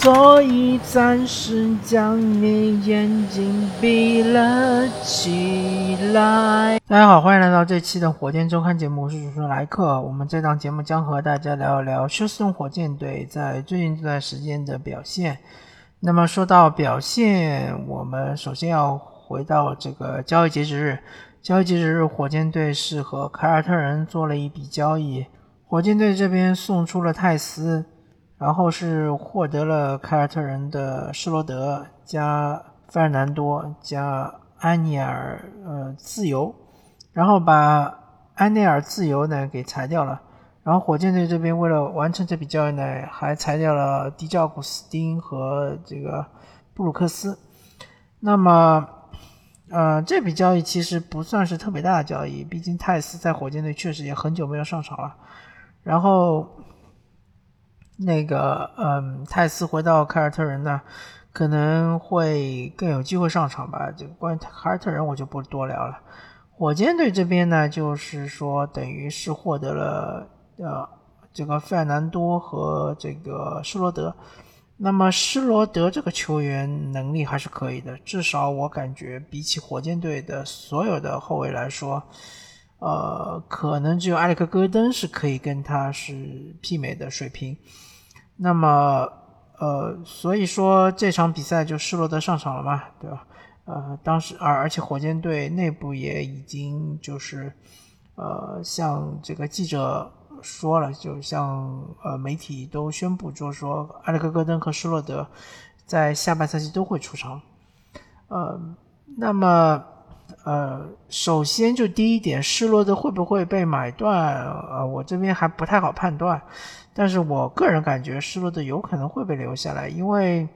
所以暂时将你眼睛闭了起来。大家好，欢迎来到这期的火箭周刊节目，我是主持人莱克。我们这档节目将和大家聊一聊休斯顿火箭队在最近这段时间的表现。那么说到表现，我们首先要回到这个交易截止日。交易截止日，火箭队是和凯尔特人做了一笔交易。火箭队这边送出了泰斯，然后是获得了凯尔特人的施罗德加费尔南多加安尼尔呃自由，然后把安内尔自由呢给裁掉了。然后火箭队这边为了完成这笔交易呢，还裁掉了迪奥古斯丁和这个布鲁克斯。那么，呃，这笔交易其实不算是特别大的交易，毕竟泰斯在火箭队确实也很久没有上场了。然后，那个，嗯，泰斯回到凯尔特人呢，可能会更有机会上场吧。这个关于凯尔特人，我就不多聊了。火箭队这边呢，就是说，等于是获得了呃这个费尔南多和这个施罗德。那么施罗德这个球员能力还是可以的，至少我感觉比起火箭队的所有的后卫来说。呃，可能只有埃里克·戈登是可以跟他是媲美的水平。那么，呃，所以说这场比赛就施罗德上场了嘛，对吧？呃，当时而而且火箭队内部也已经就是，呃，向这个记者说了，就像呃媒体都宣布，就是说埃里克·戈登和施罗德在下半赛季都会出场。呃，那么。呃，首先就第一点，施罗德会不会被买断？呃，我这边还不太好判断，但是我个人感觉施罗德有可能会被留下来，因为，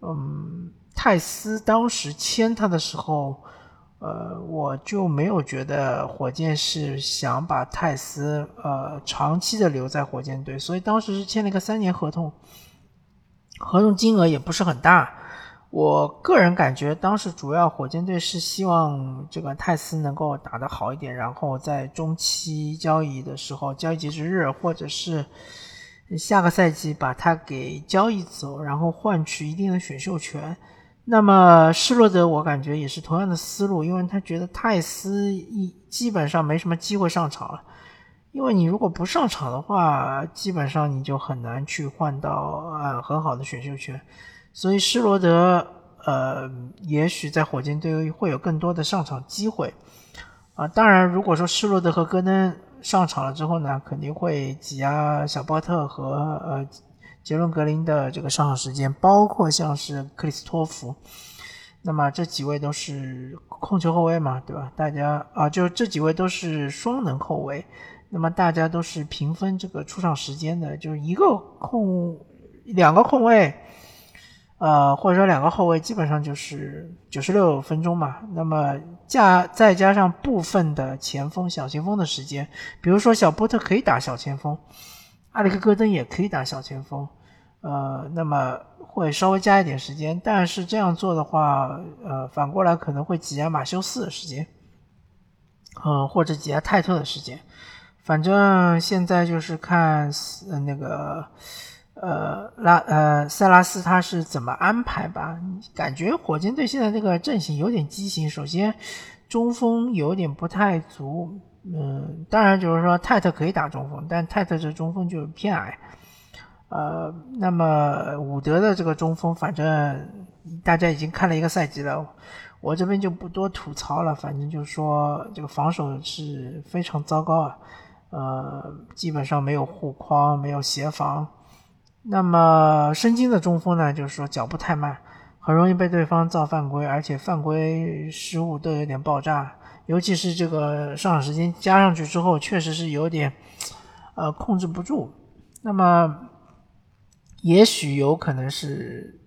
嗯，泰斯当时签他的时候，呃，我就没有觉得火箭是想把泰斯呃长期的留在火箭队，所以当时是签了一个三年合同，合同金额也不是很大。我个人感觉，当时主要火箭队是希望这个泰斯能够打得好一点，然后在中期交易的时候，交易截止日或者是下个赛季把他给交易走，然后换取一定的选秀权。那么施罗德，我感觉也是同样的思路，因为他觉得泰斯一基本上没什么机会上场了，因为你如果不上场的话，基本上你就很难去换到啊很好的选秀权。所以施罗德，呃，也许在火箭队会有更多的上场机会，啊，当然，如果说施罗德和戈登上场了之后呢，肯定会挤压小波特和呃杰伦格林的这个上场时间，包括像是克里斯托弗，那么这几位都是控球后卫嘛，对吧？大家啊，就这几位都是双能后卫，那么大家都是平分这个出场时间的，就是一个控两个控卫。呃，或者说两个后卫基本上就是九十六分钟嘛。那么加再加上部分的前锋、小前锋的时间，比如说小波特可以打小前锋，阿里克戈登也可以打小前锋。呃，那么会稍微加一点时间，但是这样做的话，呃，反过来可能会挤压马修斯的时间，嗯，或者挤压泰特的时间。反正现在就是看那个。呃，拉呃，塞拉斯他是怎么安排吧？感觉火箭队现在这个阵型有点畸形。首先，中锋有点不太足。嗯，当然就是说泰特可以打中锋，但泰特这中锋就是偏矮。呃，那么伍德的这个中锋，反正大家已经看了一个赛季了，我这边就不多吐槽了。反正就是说这个防守是非常糟糕啊，呃，基本上没有护框，没有协防。那么申京的中锋呢，就是说脚步太慢，很容易被对方造犯规，而且犯规失误都有点爆炸，尤其是这个上场时间加上去之后，确实是有点，呃，控制不住。那么也许有可能是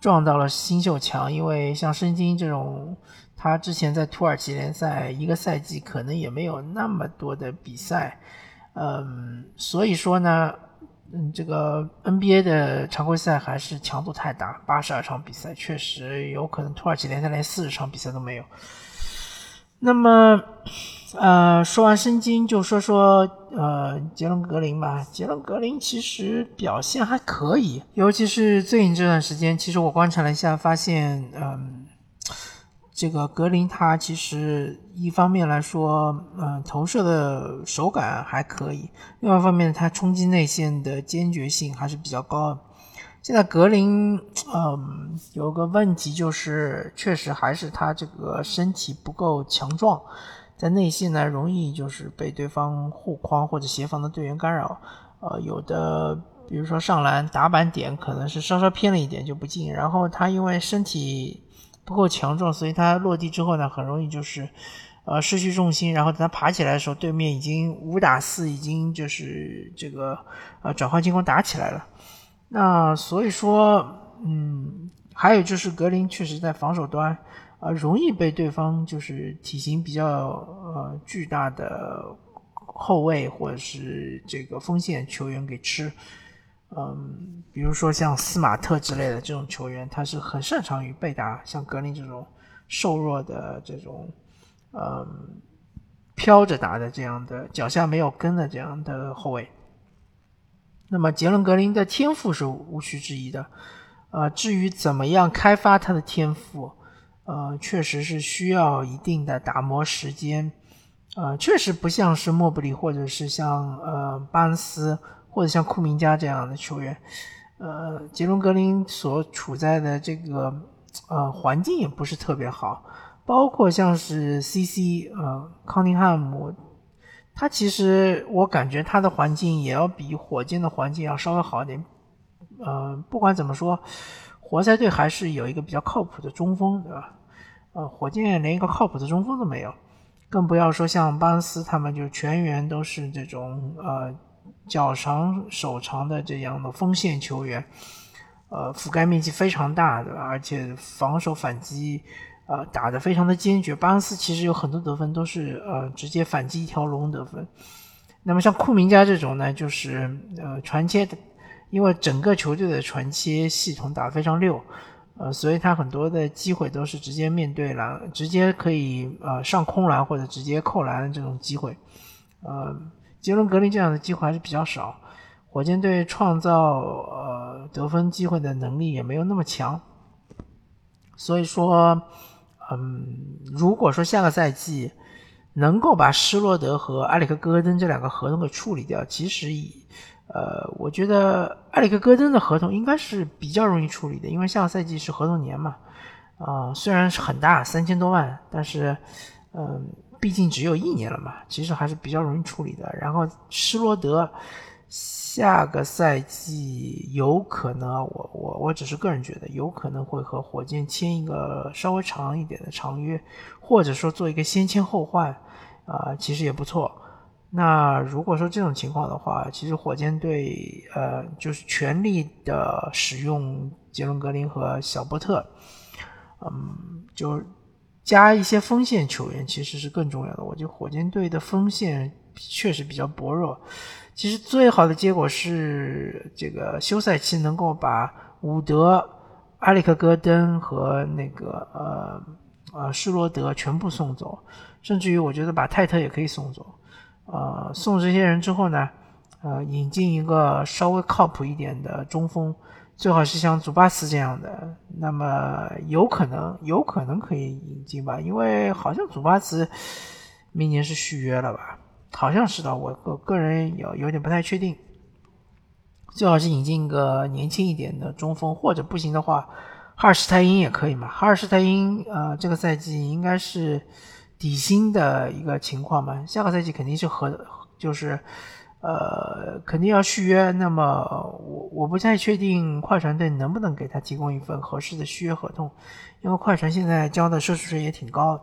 撞到了新秀墙，因为像申京这种，他之前在土耳其联赛一个赛季可能也没有那么多的比赛，嗯，所以说呢。嗯，这个 NBA 的常规赛还是强度太大，八十二场比赛确实有可能土耳其联赛连四十场比赛都没有。那么，呃，说完申京，就说说呃杰伦格林吧。杰伦格林其实表现还可以，尤其是最近这段时间，其实我观察了一下，发现嗯，这个格林他其实一方面来说，嗯，投射的手感还可以；，另外一方面，他冲击内线的坚决性还是比较高。现在格林，嗯，有个问题就是，确实还是他这个身体不够强壮。在内线呢，容易就是被对方护框或者协防的队员干扰，呃，有的比如说上篮打板点可能是稍稍偏了一点就不进，然后他因为身体不够强壮，所以他落地之后呢，很容易就是呃失去重心，然后等他爬起来的时候，对面已经五打四，已经就是这个呃转换进攻打起来了。那所以说，嗯，还有就是格林确实在防守端。啊，容易被对方就是体型比较呃巨大的后卫或者是这个锋线球员给吃，嗯，比如说像斯马特之类的这种球员，他是很擅长于被打，像格林这种瘦弱的这种，嗯，飘着打的这样的脚下没有跟的这样的后卫。那么杰伦格林的天赋是无需质疑的，呃，至于怎么样开发他的天赋？呃，确实是需要一定的打磨时间，呃，确实不像是莫布里或者是像呃巴恩斯或者像库明加这样的球员，呃，杰伦格林所处在的这个呃环境也不是特别好，包括像是 C.C. 呃康宁汉姆，他其实我感觉他的环境也要比火箭的环境要稍微好一点，呃，不管怎么说。活塞队还是有一个比较靠谱的中锋，对吧？呃，火箭连一个靠谱的中锋都没有，更不要说像巴恩斯他们，就全员都是这种呃脚长手长的这样的锋线球员，呃，覆盖面积非常大，的，而且防守反击呃打得非常的坚决。巴恩斯其实有很多得分都是呃直接反击一条龙得分。那么像库明加这种呢，就是呃传切的。因为整个球队的传切系统打得非常溜，呃，所以他很多的机会都是直接面对篮，直接可以呃上空篮或者直接扣篮这种机会，呃，杰伦格林这样的机会还是比较少，火箭队创造呃得分机会的能力也没有那么强，所以说，嗯，如果说下个赛季能够把施罗德和埃里克戈登这两个合同给处理掉，其实以呃，我觉得埃里克·戈登的合同应该是比较容易处理的，因为下个赛季是合同年嘛。啊，虽然是很大，三千多万，但是，嗯，毕竟只有一年了嘛，其实还是比较容易处理的。然后施罗德下个赛季有可能，我我我只是个人觉得，有可能会和火箭签一个稍微长一点的长约，或者说做一个先签后换，啊，其实也不错。那如果说这种情况的话，其实火箭队呃就是全力的使用杰伦格林和小波特，嗯，就是加一些锋线球员其实是更重要的。我觉得火箭队的锋线确实比较薄弱。其实最好的结果是这个休赛期能够把伍德、埃里克戈登和那个呃呃施罗德全部送走，甚至于我觉得把泰特也可以送走。呃，送这些人之后呢，呃，引进一个稍微靠谱一点的中锋，最好是像祖巴茨这样的，那么有可能，有可能可以引进吧，因为好像祖巴茨明年是续约了吧，好像是的，我个个人有有点不太确定。最好是引进一个年轻一点的中锋，或者不行的话，哈尔施泰因也可以嘛。哈尔施泰因，呃，这个赛季应该是。底薪的一个情况嘛，下个赛季肯定是和就是，呃，肯定要续约。那么我我不太确定快船队能不能给他提供一份合适的续约合同，因为快船现在交的奢侈税也挺高，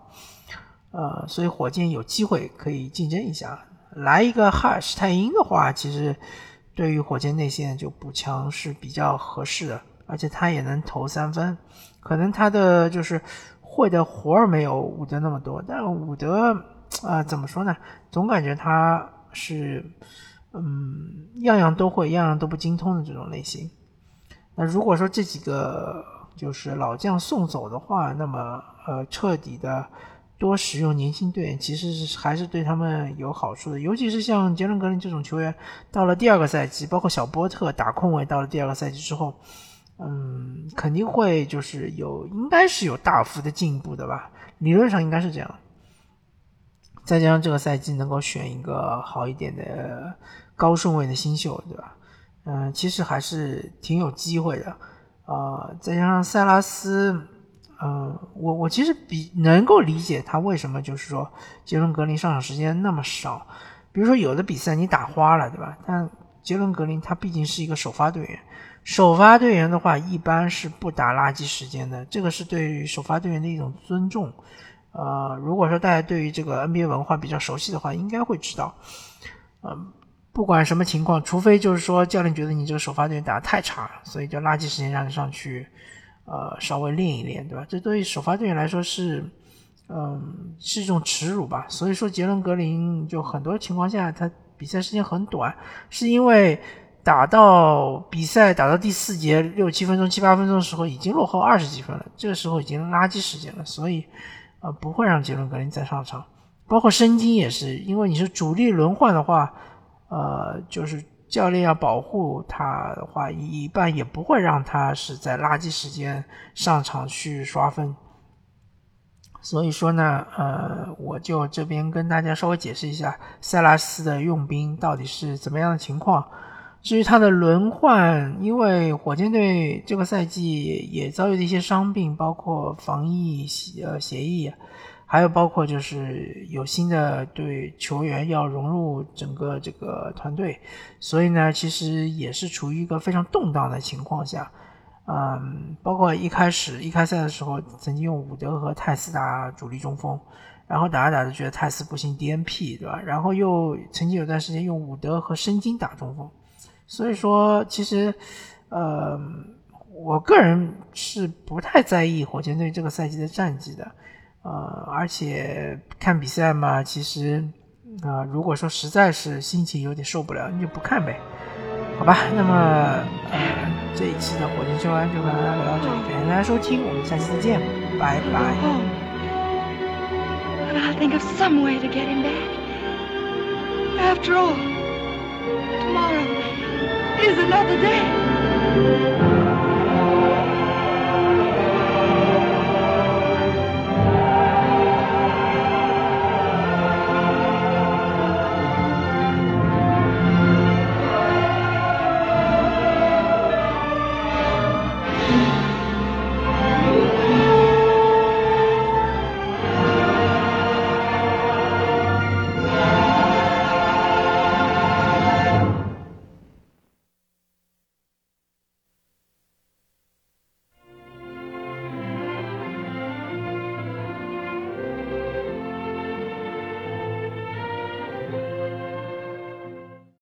呃，所以火箭有机会可以竞争一下。来一个哈尔施泰因的话，其实对于火箭内线就补强是比较合适的，而且他也能投三分，可能他的就是。会的活儿没有伍德那么多，但伍德啊，怎么说呢？总感觉他是，嗯，样样都会，样样都不精通的这种类型。那如果说这几个就是老将送走的话，那么呃，彻底的多使用年轻队员，其实是还是对他们有好处的。尤其是像杰伦格林这种球员，到了第二个赛季，包括小波特打控卫到了第二个赛季之后，嗯，肯定会就是有，应该是有大幅的进步的吧？理论上应该是这样。再加上这个赛季能够选一个好一点的高顺位的新秀，对吧？嗯，其实还是挺有机会的。呃，再加上塞拉斯，嗯，我我其实比能够理解他为什么就是说杰伦格林上场时间那么少。比如说有的比赛你打花了，对吧？但杰伦格林他毕竟是一个首发队员，首发队员的话一般是不打垃圾时间的，这个是对于首发队员的一种尊重。呃，如果说大家对于这个 NBA 文化比较熟悉的话，应该会知道，嗯。不管什么情况，除非就是说教练觉得你这个首发队员打得太差，所以就垃圾时间让你上去，呃，稍微练一练，对吧？这对于首发队员来说是，嗯，是一种耻辱吧。所以说杰伦格林就很多情况下他比赛时间很短，是因为打到比赛打到第四节六七分钟、七八分钟的时候已经落后二十几分了，这个时候已经垃圾时间了，所以呃不会让杰伦格林再上场。包括申京也是，因为你是主力轮换的话。呃，就是教练要保护他的话，一半也不会让他是在垃圾时间上场去刷分。所以说呢，呃，我就这边跟大家稍微解释一下塞拉斯的用兵到底是怎么样的情况。至于他的轮换，因为火箭队这个赛季也遭遇了一些伤病，包括防疫协呃协议。还有包括就是有新的对球员要融入整个这个团队，所以呢，其实也是处于一个非常动荡的情况下。嗯，包括一开始一开赛的时候，曾经用伍德和泰斯打主力中锋，然后打着打着觉得泰斯不行，DNP 对吧？然后又曾经有段时间用伍德和申京打中锋，所以说其实，呃，我个人是不太在意火箭队这个赛季的战绩的。呃，而且看比赛嘛，其实，啊，如果说实在是心情有点受不了，你就不看呗，好吧？那么，呃，这一期的火箭秀安就跟大家聊到这里，感谢大家收听，我们下期再见，拜拜。After all, tomorrow is another day.